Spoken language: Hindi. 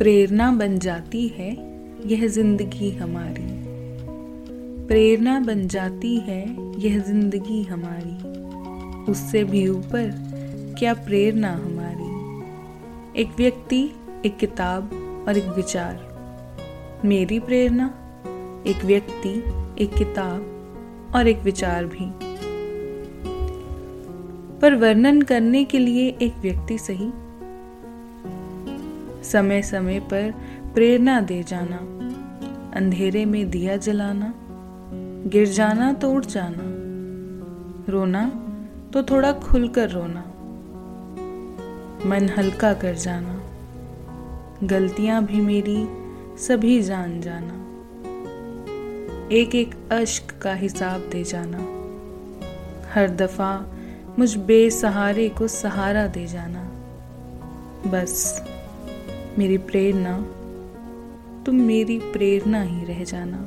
प्रेरणा बन जाती है, यह ज़िंदगी हमारी। प्रेरणा बन जाती है, यह ज़िंदगी हमारी। उससे भी ऊपर, क्या प्रेरणा हमारी? एक व्यक्ति, एक किताब और एक विचार। मेरी प्रेरणा, एक व्यक्ति, एक किताब और एक विचार भी। पर वर्णन करने के लिए एक व्यक्ति सही? समय समय पर प्रेरणा दे जाना, अंधेरे में दिया जलाना, गिर जाना तो उठ जाना, रोना तो थोड़ा खुलकर रोना, मन हल्का कर जाना, गलतियाँ भी मेरी सभी जान जाना एक एक अश्क का हिसाब दे जाना, हर दफ़ा मुझ बेसहारे को सहारा दे जाना, बस। मेरी प्रेरणा तुम मेरी प्रेरणा ही रह जाना।